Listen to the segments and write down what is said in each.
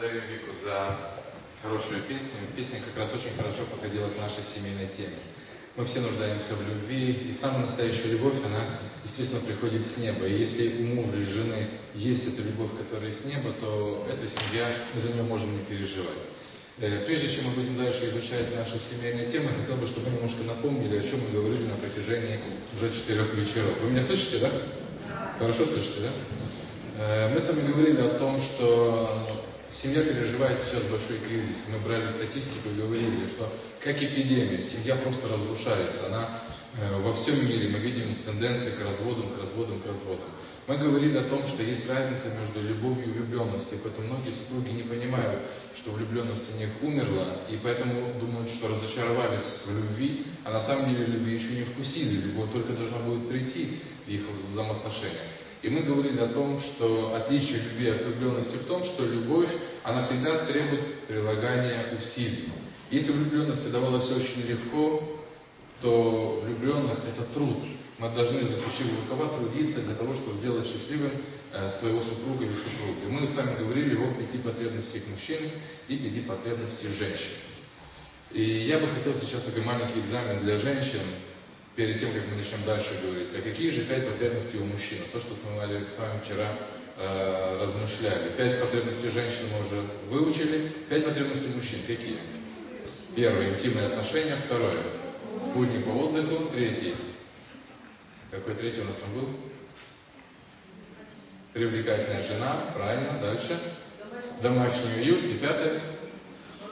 благодарим Вику за хорошую песню. Песня как раз очень хорошо подходила к нашей семейной теме. Мы все нуждаемся в любви, и самая настоящая любовь, она, естественно, приходит с неба. И если у мужа и жены есть эта любовь, которая с неба, то эта семья, мы за нее можем не переживать. Э, прежде чем мы будем дальше изучать наши семейные темы, хотел бы, чтобы вы немножко напомнили, о чем мы говорили на протяжении уже четырех вечеров. Вы меня слышите, да? Хорошо слышите, да? Э, мы с вами говорили о том, что семья переживает сейчас большой кризис. Мы брали статистику и говорили, что как эпидемия, семья просто разрушается. Она э, во всем мире мы видим тенденции к разводам, к разводам, к разводам. Мы говорили о том, что есть разница между любовью и влюбленностью, поэтому многие супруги не понимают, что влюбленность у них умерла, и поэтому думают, что разочаровались в любви, а на самом деле любви еще не вкусили, любовь только должна будет прийти в их взаимоотношениях. И мы говорили о том, что отличие любви от влюбленности в том, что любовь, она всегда требует прилагания усилий. Если влюбленности давалось очень легко, то влюбленность это труд. Мы должны, засучив рукава, трудиться для того, чтобы сделать счастливым э, своего супруга или супругу. Мы с вами говорили о пяти потребностях мужчин и пяти потребностях женщин. И я бы хотел сейчас такой маленький экзамен для женщин, перед тем, как мы начнем дальше говорить, а какие же пять потребностей у мужчины? То, что с вами вчера э, размышляли. Пять потребностей женщин мы уже выучили. Пять потребностей мужчин какие? Первое, интимные отношения. Второе, спутник по отдыху. Третий, какой третий у нас там был? Привлекательная жена, правильно, дальше. Домашний уют. И пятое,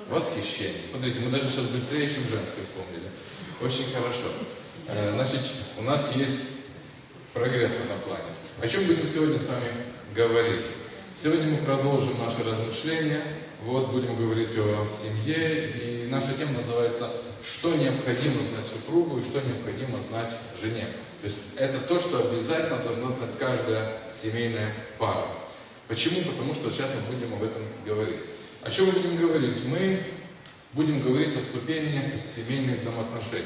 восхищение. Смотрите, мы даже сейчас быстрее, чем женское вспомнили. Очень хорошо. Э, значит, у нас есть прогресс в этом плане. О чем будем сегодня с вами говорить? Сегодня мы продолжим наши размышления. Вот будем говорить о семье. И наша тема называется «Что необходимо знать супругу и что необходимо знать жене». То есть это то, что обязательно должна знать каждая семейная пара. Почему? Потому что сейчас мы будем об этом говорить. О чем мы будем говорить? Мы будем говорить о ступенях семейных взаимоотношений.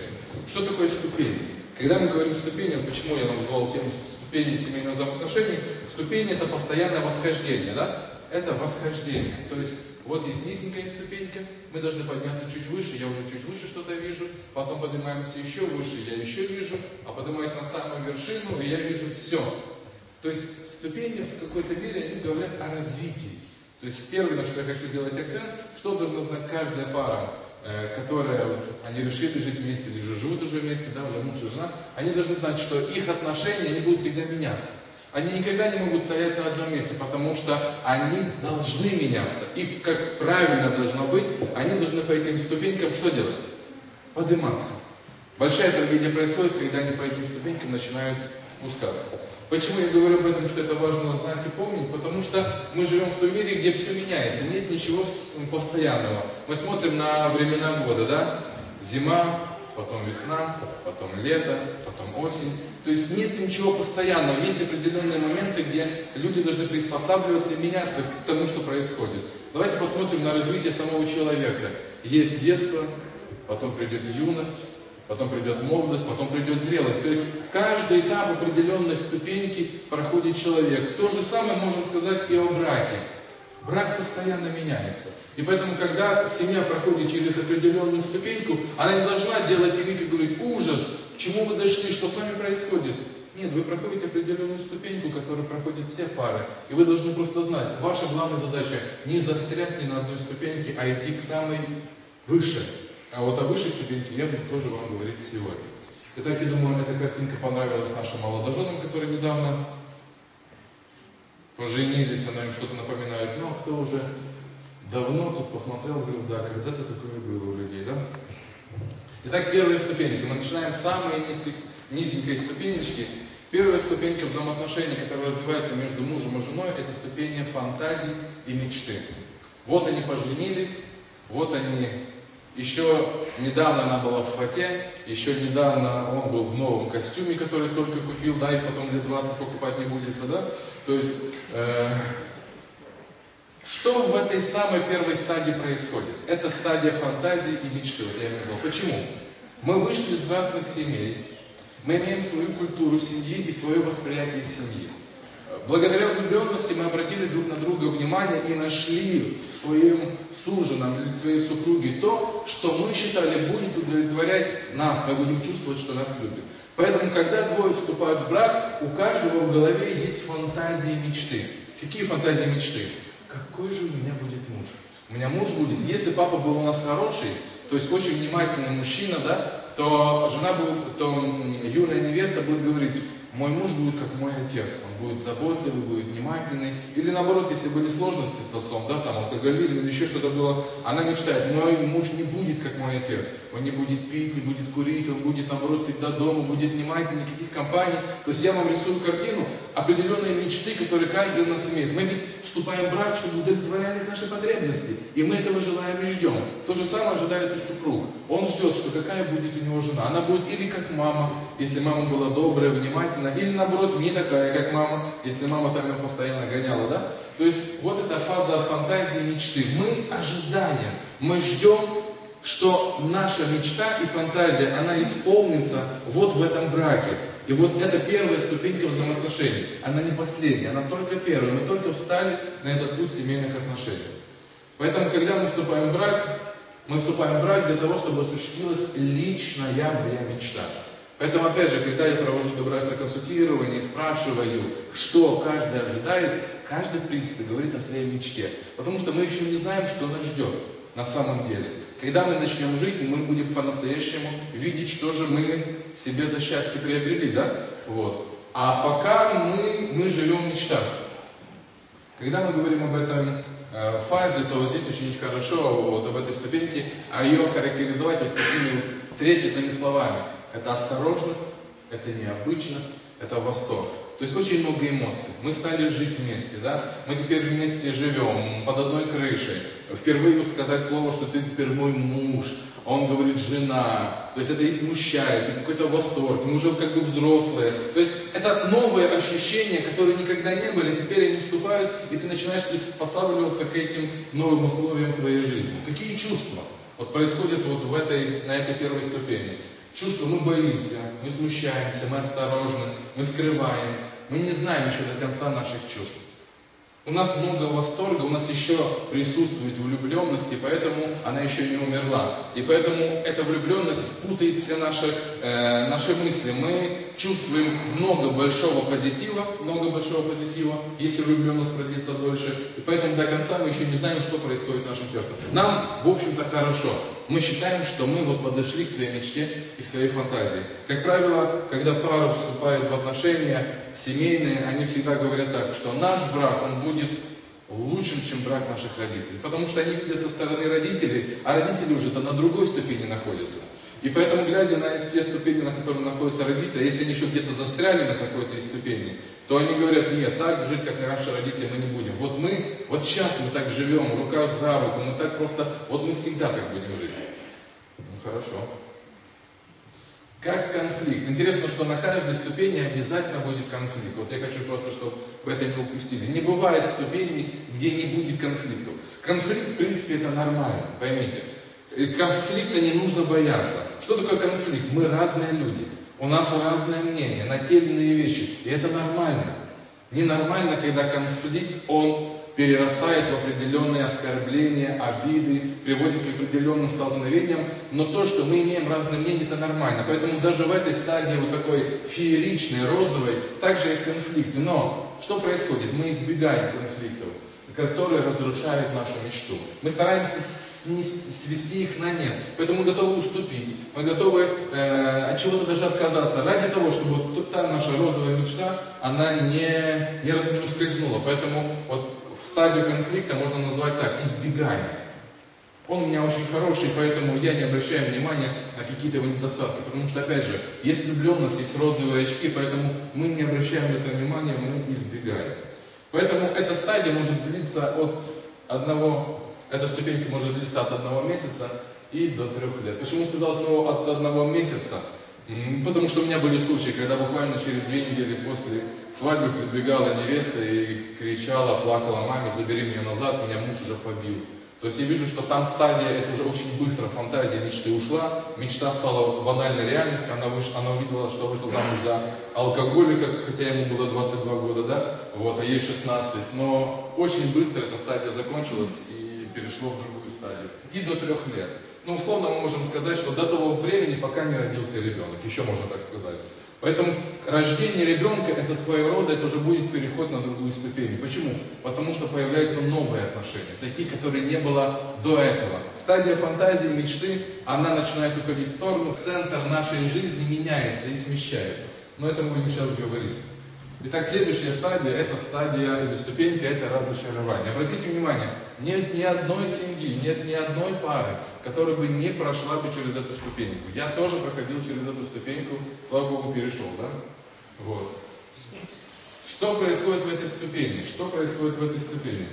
Что такое ступени? Когда мы говорим ступени, почему я назвал тему ступени семейных взаимоотношений, ступени это постоянное восхождение, да? Это восхождение. То есть вот есть низенькая ступенька, мы должны подняться чуть выше, я уже чуть выше что-то вижу, потом поднимаемся еще выше, я еще вижу, а поднимаюсь на самую вершину, и я вижу все. То есть ступени в какой-то мере, они говорят о развитии. То есть первое, на что я хочу сделать акцент, что должна знать каждая пара, э, которая, вот, они решили жить вместе или же живут уже вместе, да, уже муж и жена, они должны знать, что их отношения, они будут всегда меняться. Они никогда не могут стоять на одном месте, потому что они должны меняться. И как правильно должно быть, они должны по этим ступенькам что делать? Подниматься. Большая трагедия происходит, когда они по этим ступенькам начинают спускаться. Почему я говорю об этом, что это важно знать и помнить? Потому что мы живем в том мире, где все меняется, нет ничего постоянного. Мы смотрим на времена года, да? Зима, потом весна, потом лето, потом осень. То есть нет ничего постоянного. Есть определенные моменты, где люди должны приспосабливаться и меняться к тому, что происходит. Давайте посмотрим на развитие самого человека. Есть детство, потом придет юность, потом придет молодость, потом придет зрелость. То есть каждый этап определенной ступеньки проходит человек. То же самое можно сказать и о браке. Брак постоянно меняется. И поэтому, когда семья проходит через определенную ступеньку, она не должна делать крик и говорить «ужас», к чему вы дошли, что с вами происходит. Нет, вы проходите определенную ступеньку, которую проходят все пары. И вы должны просто знать, ваша главная задача не застрять ни на одной ступеньке, а идти к самой высшей. А вот о высшей ступеньке я буду тоже вам говорить сегодня. Итак, я думаю, эта картинка понравилась нашим молодоженам, которые недавно поженились, она им что-то напоминает. Ну, а кто уже давно тут посмотрел, говорил, да, когда-то такое было у людей, да? Итак, первая ступенька. Мы начинаем с самой низкой, низенькой ступенечки. Первая ступенька взаимоотношений, которая развивается между мужем и женой, это ступени фантазий и мечты. Вот они поженились, вот они еще недавно она была в фате, еще недавно он был в новом костюме, который только купил, да, и потом лет 20 покупать не будет, да? То есть, э, что в этой самой первой стадии происходит? Это стадия фантазии и мечты, вот я им назвал. Почему? Мы вышли из разных семей, мы имеем свою культуру семьи и свое восприятие семьи. Благодаря влюбленности мы обратили друг на друга внимание и нашли в своем суженом или своей супруге то, что мы считали будет удовлетворять нас, мы будем чувствовать, что нас любят. Поэтому, когда двое вступают в брак, у каждого в голове есть фантазии мечты. Какие фантазии мечты? Какой же у меня будет муж? У меня муж будет, если папа был у нас хороший, то есть очень внимательный мужчина, да, то жена будет, то юная невеста будет говорить, мой муж будет как мой отец, он будет заботливый, будет внимательный. Или наоборот, если были сложности с отцом, да, там алкоголизм или еще что-то было, она мечтает, мой муж не будет как мой отец, он не будет пить, не будет курить, он будет наоборот всегда дома, будет внимательный, никаких компаний. То есть я вам рисую картину, определенные мечты, которые каждый из нас имеет. Мы ведь вступаем в брак, чтобы удовлетворялись наши потребности. И мы этого желаем и ждем. То же самое ожидает и супруг. Он ждет, что какая будет у него жена. Она будет или как мама, если мама была добрая, внимательная, или наоборот не такая, как мама, если мама там ее постоянно гоняла, да? То есть вот эта фаза фантазии мечты. Мы ожидаем, мы ждем, что наша мечта и фантазия, она исполнится вот в этом браке. И вот это первая ступенька взаимоотношений. Она не последняя, она только первая. Мы только встали на этот путь семейных отношений. Поэтому, когда мы вступаем в брак, мы вступаем в брак для того, чтобы осуществилась личная моя мечта. Поэтому, опять же, когда я провожу добрачное консультирование и спрашиваю, что каждый ожидает, каждый, в принципе, говорит о своей мечте. Потому что мы еще не знаем, что нас ждет на самом деле. Когда мы начнем жить, мы будем по-настоящему видеть, что же мы себе за счастье приобрели, да? Вот. А пока мы, мы живем в мечтах. Когда мы говорим об этом э, фазе, то вот здесь очень хорошо вот об этой ступеньке, а ее характеризовать вот такими трепетными словами. Это осторожность, это необычность, это восторг. То есть очень много эмоций. Мы стали жить вместе, да? Мы теперь вместе живем, под одной крышей. Впервые сказать слово, что ты теперь мой муж, а он говорит жена. То есть это и смущает, и какой-то восторг. Мы уже как бы взрослые. То есть это новые ощущения, которые никогда не были, теперь они вступают, и ты начинаешь приспосабливаться к этим новым условиям твоей жизни. Какие чувства? Вот происходит вот в этой, на этой первой ступени. Чувства, мы боимся, мы смущаемся, мы осторожны, мы скрываем, мы не знаем еще до конца наших чувств. У нас много восторга, у нас еще присутствует влюбленность, и поэтому она еще не умерла. И поэтому эта влюбленность спутает все наши, э, наши мысли. Мы чувствуем много большого позитива, много большого позитива, если влюбленность продлится дольше. И поэтому до конца мы еще не знаем, что происходит в нашем сердце. Нам, в общем-то, хорошо. Мы считаем, что мы вот подошли к своей мечте и к своей фантазии. Как правило, когда пара вступает в отношения семейные, они всегда говорят так, что наш брак, он будет лучшим, чем брак наших родителей. Потому что они видят со стороны родителей, а родители уже-то на другой ступени находятся. И поэтому, глядя на те ступени, на которых находятся родители, если они еще где-то застряли на какой-то из ступеней, то они говорят, нет, так жить, как наши родители, мы не будем. Вот мы, вот сейчас мы так живем, рука за руку, мы так просто, вот мы всегда так будем жить. Ну, хорошо. Как конфликт. Интересно, что на каждой ступени обязательно будет конфликт. Вот я хочу просто, чтобы вы это не упустили. Не бывает ступеней, где не будет конфликтов. Конфликт, в принципе, это нормально, поймите. Конфликта не нужно бояться. Что такое конфликт? Мы разные люди. У нас разное мнение на те или иные вещи. И это нормально. Ненормально, когда конфликт, он перерастает в определенные оскорбления, обиды, приводит к определенным столкновениям, но то, что мы имеем разные мнения, это нормально. Поэтому даже в этой стадии вот такой фееричной, розовой, также есть конфликты. Но что происходит? Мы избегаем конфликтов, которые разрушают нашу мечту. Мы стараемся свести их на нет. Поэтому мы готовы уступить, мы готовы э, от чего-то даже отказаться, ради того, чтобы вот та наша розовая мечта, она не, не, не ускользнула. Поэтому вот в стадию конфликта можно назвать так, избегание. Он у меня очень хороший, поэтому я не обращаю внимания на какие-то его недостатки. Потому что, опять же, есть влюбленность, есть розовые очки, поэтому мы не обращаем на это внимания, мы избегаем. Поэтому эта стадия может длиться от одного, эта ступенька может длиться от одного месяца и до трех лет. Почему сказал от одного месяца? Потому что у меня были случаи, когда буквально через две недели после свадьбы прибегала невеста и кричала, плакала маме, забери меня назад, меня муж уже побил. То есть я вижу, что там стадия, это уже очень быстро, фантазия мечты ушла, мечта стала банальной реальностью, она, выш, она увидела, что вышла замуж за алкоголика, хотя ему было 22 года, да, вот, а ей 16, но очень быстро эта стадия закончилась и перешло в другую стадию, и до трех лет. Ну, условно мы можем сказать, что до того времени, пока не родился ребенок, еще можно так сказать. Поэтому рождение ребенка это своего рода, это уже будет переход на другую ступень. Почему? Потому что появляются новые отношения, такие, которые не было до этого. Стадия фантазии, мечты, она начинает уходить в сторону, центр нашей жизни меняется и смещается. Но это мы будем сейчас говорить. Итак, следующая стадия, это стадия или ступенька, это разочарование. Обратите внимание, нет ни одной семьи, нет ни одной пары, которая бы не прошла бы через эту ступеньку. Я тоже проходил через эту ступеньку, слава Богу, перешел, да? Вот. Что происходит в этой ступени? Что происходит в этой ступени?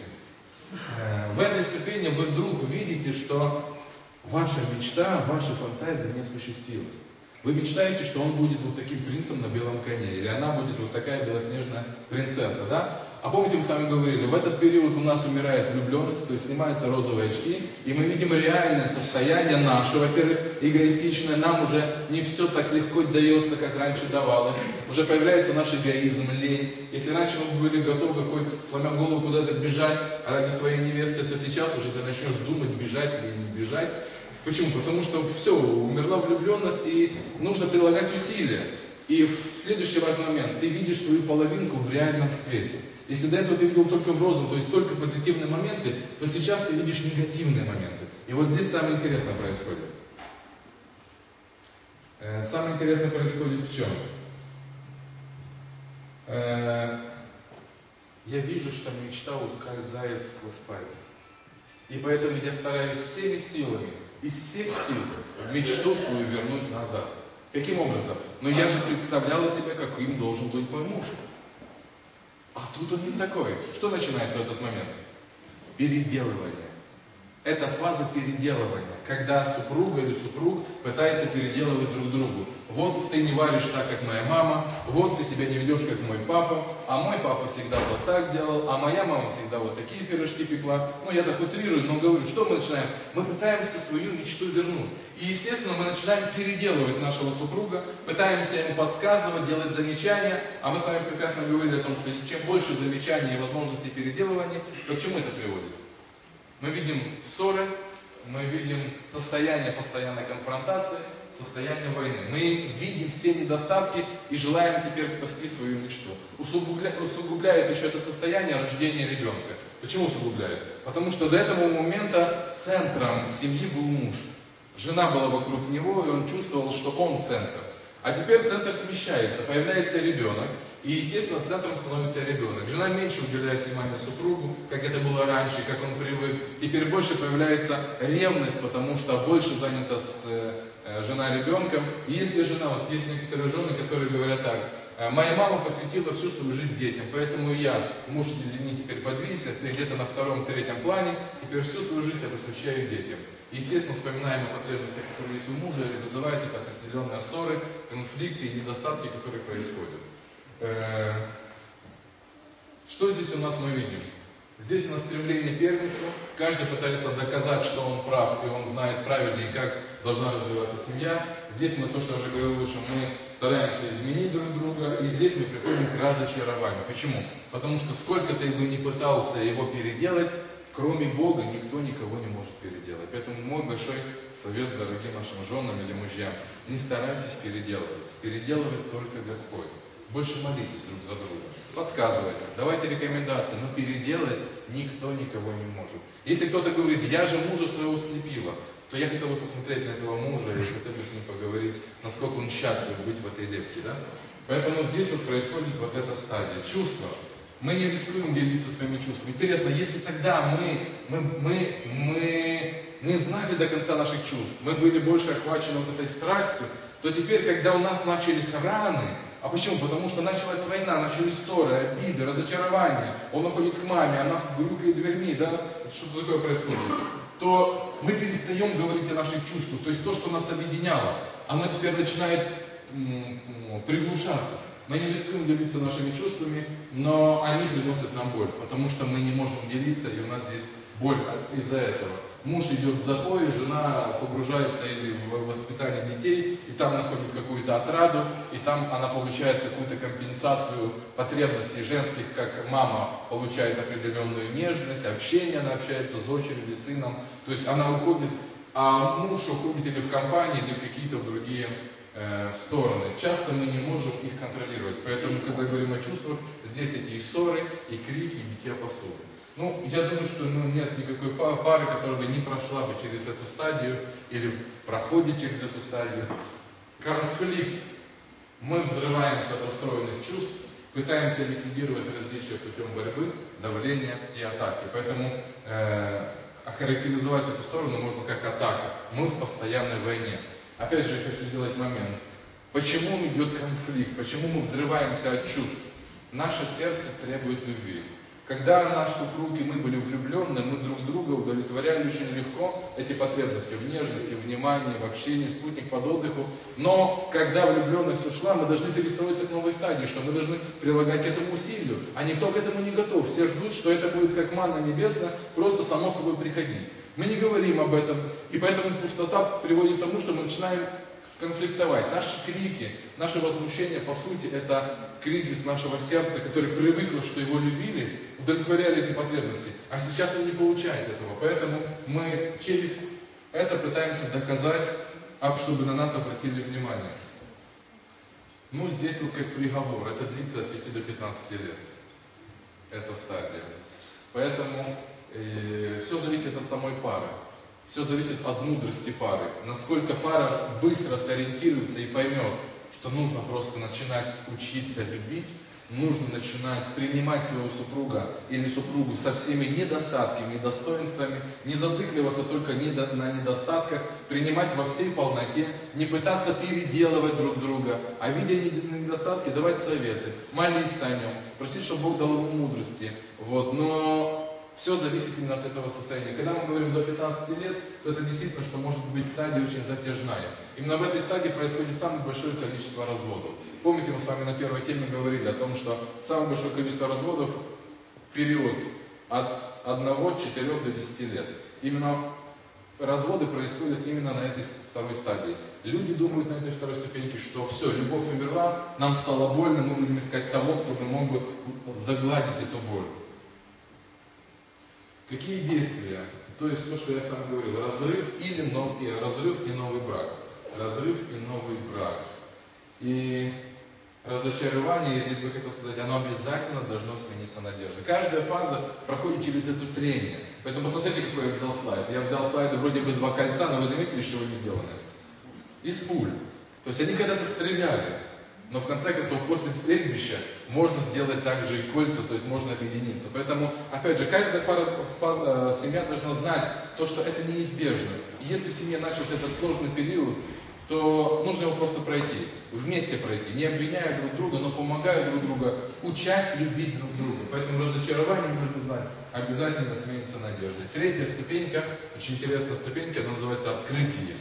Э, в этой ступени вы вдруг видите, что ваша мечта, ваша фантазия не осуществилась. Вы мечтаете, что он будет вот таким принцем на белом коне, или она будет вот такая белоснежная принцесса, да? А помните, мы с вами говорили, в этот период у нас умирает влюбленность, то есть снимаются розовые очки, и мы видим реальное состояние наше, во-первых, эгоистичное, нам уже не все так легко дается, как раньше давалось, уже появляется наш эгоизм, лень. Если раньше мы были готовы хоть сломя голову куда-то бежать ради своей невесты, то сейчас уже ты начнешь думать, бежать или не бежать. Почему? Потому что все, умерла влюбленность и нужно прилагать усилия. И следующий важный момент, ты видишь свою половинку в реальном свете. Если до этого ты видел только в розовом, то есть только позитивные моменты, то сейчас ты видишь негативные моменты. И вот здесь самое интересное происходит. Э, самое интересное происходит в чем? Э, я вижу, что мечта ускользает сквозь пальцы. И поэтому я стараюсь всеми силами, из всех сил, мечту свою вернуть назад. Каким образом? Но я же представляла себя, каким должен быть мой муж. А тут он не такой. Что начинается в этот момент? Переделывание. Это фаза переделывания, когда супруга или супруг пытается переделывать друг другу. Вот ты не варишь так, как моя мама, вот ты себя не ведешь, как мой папа, а мой папа всегда вот так делал, а моя мама всегда вот такие пирожки пекла. Ну, я так утрирую, но говорю, что мы начинаем? Мы пытаемся свою мечту вернуть. И, естественно, мы начинаем переделывать нашего супруга, пытаемся ему подсказывать, делать замечания, а мы с вами прекрасно говорили о том, что чем больше замечаний и возможностей переделывания, то к чему это приводит? Мы видим ссоры, мы видим состояние постоянной конфронтации, состояние войны. Мы видим все недостатки и желаем теперь спасти свою мечту. Усугубля... Усугубляет еще это состояние рождения ребенка. Почему усугубляет? Потому что до этого момента центром семьи был муж. Жена была вокруг него, и он чувствовал, что он центр. А теперь центр смещается, появляется ребенок, и, естественно, центром становится ребенок. Жена меньше уделяет внимания супругу, как это было раньше, как он привык. Теперь больше появляется ревность, потому что больше занята с э, жена ребенком. И если жена, вот есть некоторые жены, которые говорят так, «Э, моя мама посвятила всю свою жизнь детям, поэтому я, муж, извини, теперь подвинься, ты где-то на втором-третьем плане, теперь всю свою жизнь я посвящаю детям. Естественно, вспоминаем о потребностях, которые есть у мужа, и вызывает это определенные ссоры, конфликты и недостатки, которые происходят. Э, что здесь у нас мы видим? Здесь у нас стремление первенства, каждый пытается доказать, что он прав, и он знает правильнее, как должна развиваться семья. Здесь мы, то, что я уже говорил выше, мы стараемся изменить друг друга, и здесь мы приходим к разочарованию. Почему? Потому что сколько ты бы не пытался его переделать, кроме Бога никто никого не может переделать. Поэтому мой большой совет дорогим нашим женам или мужьям, не старайтесь переделывать. Переделывает только Господь. Больше молитесь друг за друга. Подсказывайте, давайте рекомендации, но переделать никто никого не может. Если кто-то говорит, я же мужа своего слепила, то я хотел бы посмотреть на этого мужа и хотел бы с ним поговорить, насколько он счастлив быть в этой лепке. Да? Поэтому здесь вот происходит вот эта стадия. Чувства. Мы не рискуем делиться своими чувствами. Интересно, если тогда мы, мы, мы, мы не знали до конца наших чувств, мы были больше охвачены вот этой страстью, то теперь, когда у нас начались раны, а почему? Потому что началась война, начались ссоры, обиды, разочарования. Он уходит к маме, она грюкает дверьми, да? Что такое происходит? То мы перестаем говорить о наших чувствах. То есть то, что нас объединяло, оно теперь начинает приглушаться. Мы не рискуем делиться нашими чувствами, но они приносят нам боль, потому что мы не можем делиться, и у нас здесь боль из-за этого. Муж идет в запой, жена погружается или в воспитание детей, и там находит какую-то отраду, и там она получает какую-то компенсацию потребностей женских, как мама получает определенную нежность, общение, она общается с дочерью или сыном, то есть она уходит, а муж уходит или в компании, или в какие-то другие э, стороны. Часто мы не можем их контролировать, поэтому, когда говорим о чувствах, здесь эти и ссоры, и крики, и битья посуды. Ну, я думаю, что ну, нет никакой пары, которая бы не прошла бы через эту стадию или проходит через эту стадию. Конфликт. Мы взрываемся от расстроенных чувств, пытаемся ликвидировать различия путем борьбы, давления и атаки. Поэтому э, охарактеризовать эту сторону можно как атака. Мы в постоянной войне. Опять же, я хочу сделать момент. Почему идет конфликт? Почему мы взрываемся от чувств? Наше сердце требует любви. Когда наш супруг и мы были влюблены, мы друг друга удовлетворяли очень легко эти потребности в нежности, внимании, в общении, спутник под отдыху. Но когда влюбленность ушла, мы должны перестроиться к новой стадии, что мы должны прилагать к этому усилию. А никто к этому не готов. Все ждут, что это будет как манна небесная, просто само собой приходить. Мы не говорим об этом, и поэтому пустота приводит к тому, что мы начинаем конфликтовать. Наши крики, наше возмущение, по сути, это кризис нашего сердца, который привыкло, что его любили, удовлетворяли эти потребности, а сейчас он не получает этого. Поэтому мы через это пытаемся доказать, чтобы на нас обратили внимание. Ну, здесь вот как приговор, это длится от 5 до 15 лет. Это стадия. Поэтому э, все зависит от самой пары. Все зависит от мудрости пары. Насколько пара быстро сориентируется и поймет, что нужно просто начинать учиться любить, нужно начинать принимать своего супруга или супругу со всеми недостатками и достоинствами, не зацикливаться только на недостатках, принимать во всей полноте, не пытаться переделывать друг друга, а видя недостатки, давать советы, молиться о нем, просить, чтобы Бог дал ему мудрости. Вот. Но все зависит именно от этого состояния. Когда мы говорим до 15 лет, то это действительно, что может быть стадия очень затяжная. Именно в этой стадии происходит самое большое количество разводов. Помните, мы с вами на первой теме говорили о том, что самое большое количество разводов в период от 1, 4 до 10 лет. Именно разводы происходят именно на этой второй стадии. Люди думают на этой второй ступеньке, что все, любовь умерла, нам стало больно, мы будем искать того, кто бы мог бы загладить эту боль. Какие действия? То есть то, что я сам говорил, разрыв или нов, и разрыв и новый брак. Разрыв и новый брак. И разочарование, здесь бы хотел сказать, оно обязательно должно смениться надеждой. Каждая фаза проходит через это трение. Поэтому посмотрите, какой я взял слайд. Я взял слайды вроде бы два кольца, но вы заметили, что они сделаны? Из пуль. То есть они когда-то стреляли. Но в конце концов, после стрельбища можно сделать также и кольца, то есть можно объединиться. Поэтому, опять же, каждая фаза, фаза, семья должна знать то, что это неизбежно. И если в семье начался этот сложный период, то нужно его просто пройти, вместе пройти, не обвиняя друг друга, но помогая друг друга, учась любить друг друга. Поэтому разочарование нужно знать, обязательно сменится надеждой. Третья ступенька, очень интересная ступенька, она называется открытие.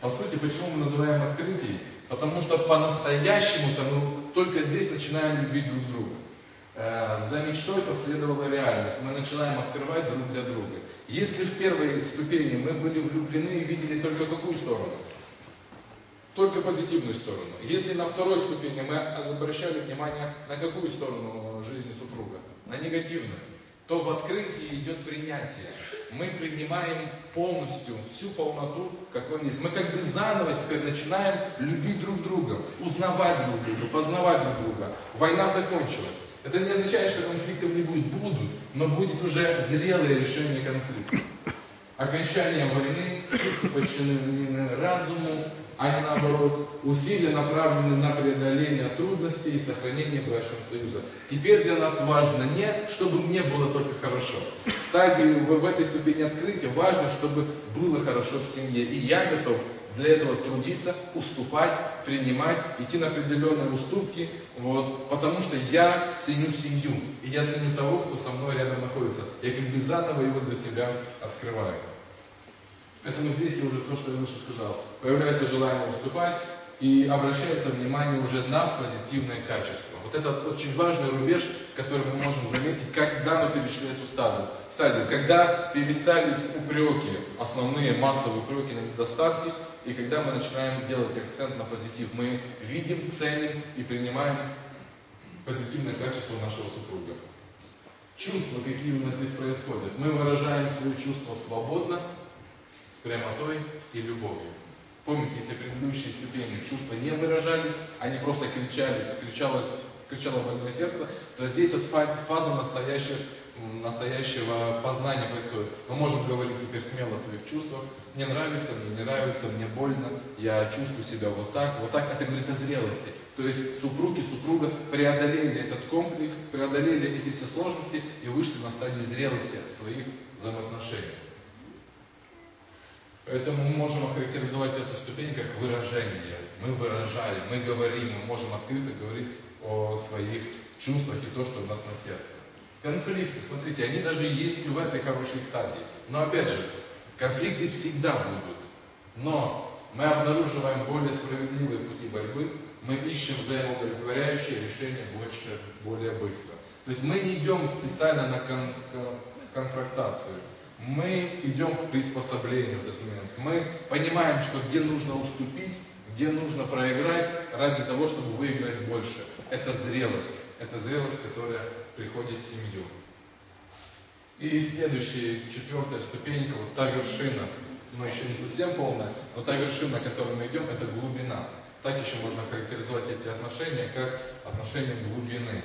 По сути, почему мы называем открытие? Потому что по-настоящему-то мы только здесь начинаем любить друг друга. Э, за мечтой последовала реальность. Мы начинаем открывать друг для друга. Если в первой ступени мы были влюблены и видели только какую сторону? Только позитивную сторону. Если на второй ступени мы обращали внимание на какую сторону жизни супруга? На негативную то в открытии идет принятие. Мы принимаем полностью всю полноту, какой он есть. Мы как бы заново теперь начинаем любить друг друга, узнавать друг друга, познавать друг друга. Война закончилась. Это не означает, что конфликтов не будет. Будут, но будет уже зрелое решение конфликта. Окончание войны, подчинены разуму, а не наоборот. Усилия направлены на преодоление трудностей и сохранение брачного союза. Теперь для нас важно не, чтобы мне было только хорошо. В в, в этой ступени открытия важно, чтобы было хорошо в семье. И я готов для этого трудиться, уступать, принимать, идти на определенные уступки, вот, потому что я ценю семью, и я ценю того, кто со мной рядом находится. Я как бы заново его для себя открываю. Поэтому здесь уже то, что я выше сказал. Появляется желание уступать, и обращается внимание уже на позитивное качество. Вот это очень важный рубеж, который мы можем заметить, когда мы перешли эту стадию. стадию когда перестались упреки, основные массовые упреки на недостатки, и когда мы начинаем делать акцент на позитив. Мы видим, ценим и принимаем позитивное качество нашего супруга. Чувства, какие у нас здесь происходят. Мы выражаем свои чувства свободно, прямотой и любовью. Помните, если предыдущие ступени чувства не выражались, они просто кричались, кричалось, кричало больное сердце, то здесь вот фаза настоящего, настоящего познания происходит. Мы можем говорить теперь смело о своих чувствах. Мне нравится, мне не нравится, мне больно, я чувствую себя вот так, вот так. Это говорит о зрелости. То есть супруги, супруга преодолели этот комплекс, преодолели эти все сложности и вышли на стадию зрелости своих взаимоотношений. Поэтому мы можем охарактеризовать эту ступень как выражение. Мы выражаем, мы говорим, мы можем открыто говорить о своих чувствах и то, что у нас на сердце. Конфликты, смотрите, они даже есть и в этой хорошей стадии. Но опять же, конфликты всегда будут. Но мы обнаруживаем более справедливые пути борьбы, мы ищем взаимоудовлетворяющее решение больше, более быстро. То есть мы не идем специально на кон конфронтацию мы идем к приспособлению в этот момент. Мы понимаем, что где нужно уступить, где нужно проиграть ради того, чтобы выиграть больше. Это зрелость. Это зрелость, которая приходит в семью. И следующая, четвертая ступенька, вот та вершина, но еще не совсем полная, но та вершина, на которой мы идем, это глубина. Так еще можно характеризовать эти отношения, как отношения глубины.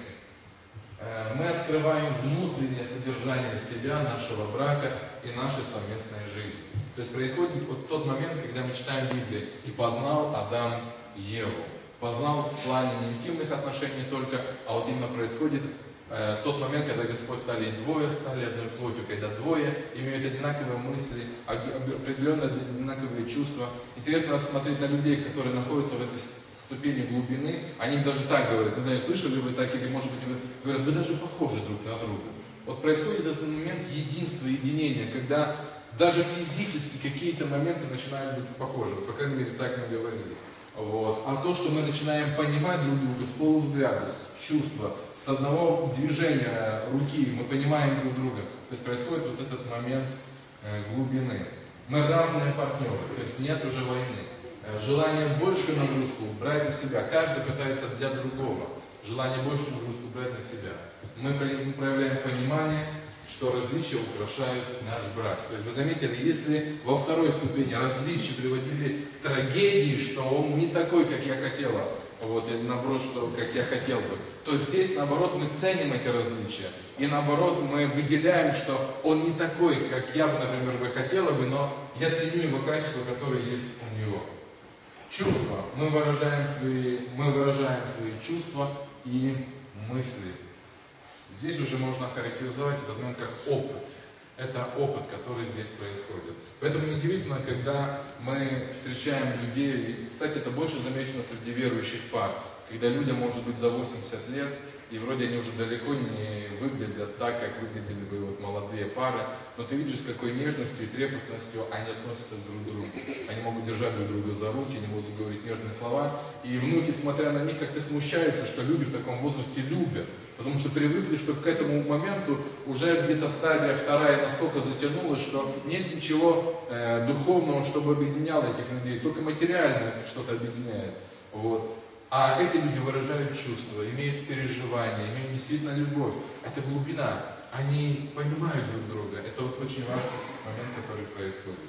Э, мы открываем внутреннее содержание себя, нашего брака и нашей совместной жизни. То есть происходит вот тот момент, когда мы читаем Библию, и познал Адам Еву. Познал в плане не интимных отношений только, а вот именно происходит э, тот момент, когда Господь стали двое, стали одной плотью, когда двое имеют одинаковые мысли, определенные одинаковые чувства. Интересно смотреть на людей, которые находятся в этой ступени глубины, они даже так говорят, не знаю, слышали вы так, или может быть вы говорят, вы даже похожи друг на друга. Вот происходит этот момент единства, единения, когда даже физически какие-то моменты начинают быть похожи. По крайней мере, так мы говорили. Вот. А то, что мы начинаем понимать друг друга с полувзгляда, с чувства, с одного движения руки, мы понимаем друг друга. То есть происходит вот этот момент э, глубины. Мы равные партнеры, то есть нет уже войны. Э, желание большую нагрузку брать на себя. Каждый пытается для другого. Желание большую нагрузку брать на себя. Мы проявляем понимание, что различия украшают наш брак. То есть вы заметили, если во второй ступени различия приводили к трагедии, что он не такой, как я хотела, вот, или наоборот, что как я хотел бы, то здесь, наоборот, мы ценим эти различия. И наоборот, мы выделяем, что он не такой, как я бы, например, бы хотела бы, но я ценю его качества, которые есть у него. Чувства. Мы выражаем свои, мы выражаем свои чувства и мысли. Здесь уже можно характеризовать этот момент как опыт. Это опыт, который здесь происходит. Поэтому неудивительно, когда мы встречаем людей, и, кстати, это больше замечено среди верующих пар, когда людям может быть за 80 лет, и вроде они уже далеко не выглядят так, как выглядели бы вот молодые пары, но ты видишь, с какой нежностью и трепетностью они относятся друг к другу. Они могут держать друг друга за руки, они могут говорить нежные слова, и внуки, смотря на них, как-то смущаются, что люди в таком возрасте любят, потому что привыкли, что к этому моменту уже где-то стадия вторая настолько затянулась, что нет ничего э, духовного, чтобы объединяло этих людей, только материальное что-то объединяет. Вот. А эти люди выражают чувства, имеют переживания, имеют действительно любовь. Это глубина. Они понимают друг друга. Это вот очень важный момент, который происходит.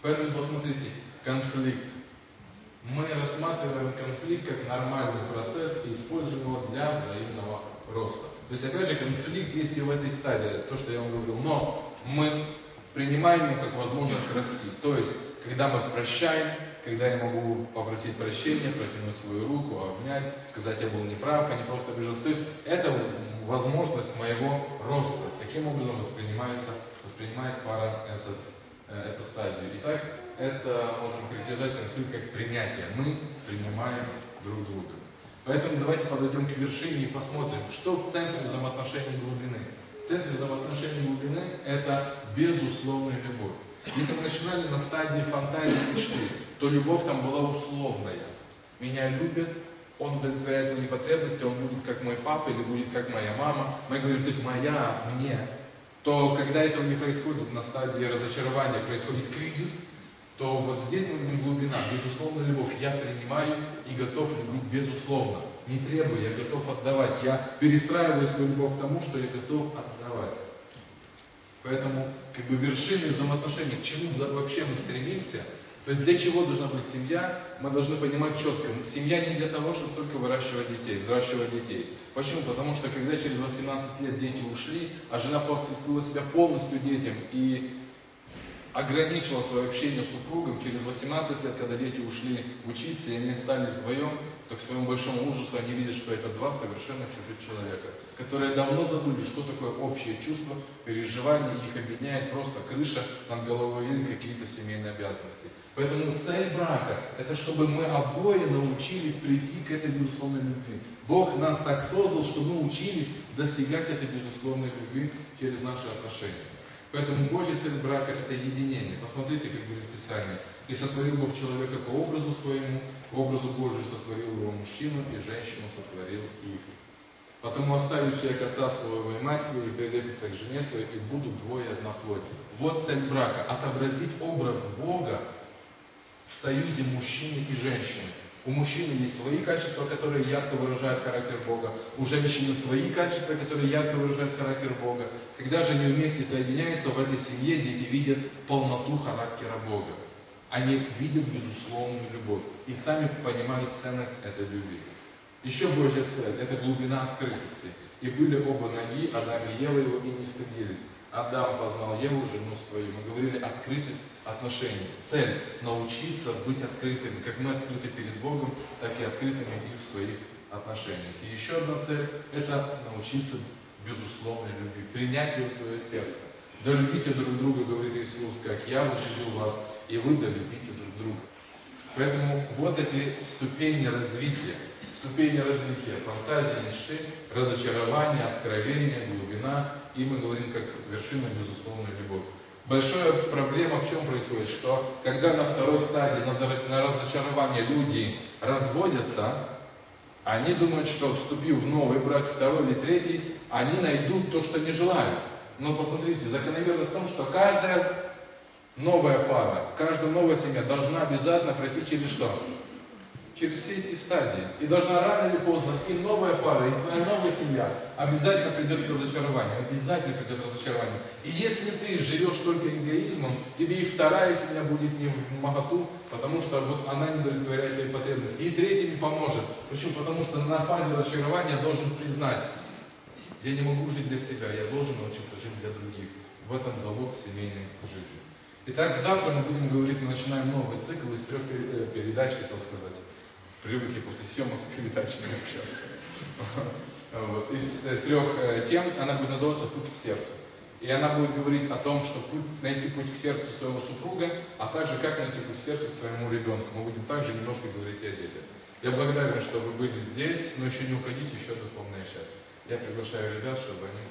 Поэтому посмотрите, конфликт. Мы рассматриваем конфликт как нормальный процесс и используем его для взаимного роста. То есть, опять же, конфликт есть и в этой стадии, то, что я вам говорил. Но мы принимаем его как возможность расти. То есть, когда мы прощаем, когда я могу попросить прощения, протянуть свою руку, обнять, сказать, я был неправ, а не просто обижался. То есть это возможность моего роста. Таким образом воспринимается, воспринимает пара этот, э, эту стадию. Итак, это можно характеризовать конфликт как принятие. Мы принимаем друг друга. Поэтому давайте подойдем к вершине и посмотрим, что в центре взаимоотношений глубины. В центре взаимоотношений глубины это безусловная любовь. Если мы начинали на стадии фантазии мечты, то любовь там была условная. меня любят, он удовлетворяет мои потребности, он будет как мой папа или будет как моя мама. Мы говорим, то есть моя, мне. То когда этого не происходит на стадии разочарования, происходит кризис, то вот здесь мы видим глубина, безусловно любовь. Я принимаю и готов любить безусловно. Не требую, я готов отдавать. Я перестраиваю свою любовь к тому, что я готов отдавать. Поэтому как бы вершины взаимоотношений, к чему вообще мы стремимся, то есть для чего должна быть семья, мы должны понимать четко. Семья не для того, чтобы только выращивать детей, взращивать детей. Почему? Потому что когда через 18 лет дети ушли, а жена посвятила себя полностью детям и ограничила свое общение с супругом, через 18 лет, когда дети ушли учиться, и они остались вдвоем, то к своему большому ужасу они видят, что это два совершенно чужих человека, которые давно забыли, что такое общее чувство, переживание, их объединяет просто крыша над головой или какие-то семейные обязанности. Поэтому цель брака – это чтобы мы обои научились прийти к этой безусловной любви. Бог нас так создал, чтобы мы учились достигать этой безусловной любви через наши отношения. Поэтому Божья цель брака – это единение. Посмотрите, как говорит Писание. «И сотворил Бог человека по образу своему, по образу Божию сотворил его мужчину, и женщину сотворил их». Потому оставит человек отца своего и мать свою, и прилепится к жене своей, и будут двое одна плоть. Вот цель брака – отобразить образ Бога в союзе мужчины и женщины. У мужчины есть свои качества, которые ярко выражают характер Бога. У женщины свои качества, которые ярко выражают характер Бога. Когда же они вместе соединяются в этой семье, дети видят полноту характера Бога. Они видят безусловную любовь и сами понимают ценность этой любви. Еще Божья цель – это глубина открытости. И были оба ноги, Адам и Ева его, и не стыдились. Адам познал Еву, жену свою. Мы говорили открытость отношений. Цель – научиться быть открытыми. Как мы открыты перед Богом, так и открытыми и в своих отношениях. И еще одна цель – это научиться безусловной любви, принять ее в свое сердце. Да любите друг друга, говорит Иисус, как я возлюбил вас, и вы да любите друг друга. Поэтому вот эти ступени развития, ступени развития фантазии, мечты, разочарования, откровения, глубина, и мы говорим как вершина безусловной любовь. Большая проблема в чем происходит, что когда на второй стадии, на разочарование люди разводятся, они думают, что вступив в новый брак, второй или третий, они найдут то, что не желают. Но посмотрите, закономерность в том, что каждая новая пара, каждая новая семья должна обязательно пройти через что? через все эти стадии. И должна рано или поздно и новая пара, и твоя новая семья обязательно придет к разочарованию. Обязательно придет к разочарованию. И если ты живешь только эгоизмом, тебе и вторая семья будет не в моготу, потому что вот она не удовлетворяет твои потребности. И третья не поможет. Почему? Потому что на фазе разочарования должен признать, я не могу жить для себя, я должен научиться жить для других. В этом залог семейной жизни. Итак, завтра мы будем говорить, мы начинаем новый цикл из трех э, передач, хотел сказать привыкли после съемок с передачами общаться. Вот. Из э, трех э, тем она будет называться «Путь к сердцу». И она будет говорить о том, что путь, найти путь к сердцу своего супруга, а также как найти путь к сердцу к своему ребенку. Мы будем также немножко говорить о детях. Я благодарен, что вы были здесь, но еще не уходите, еще духовная часть. Я приглашаю ребят, чтобы они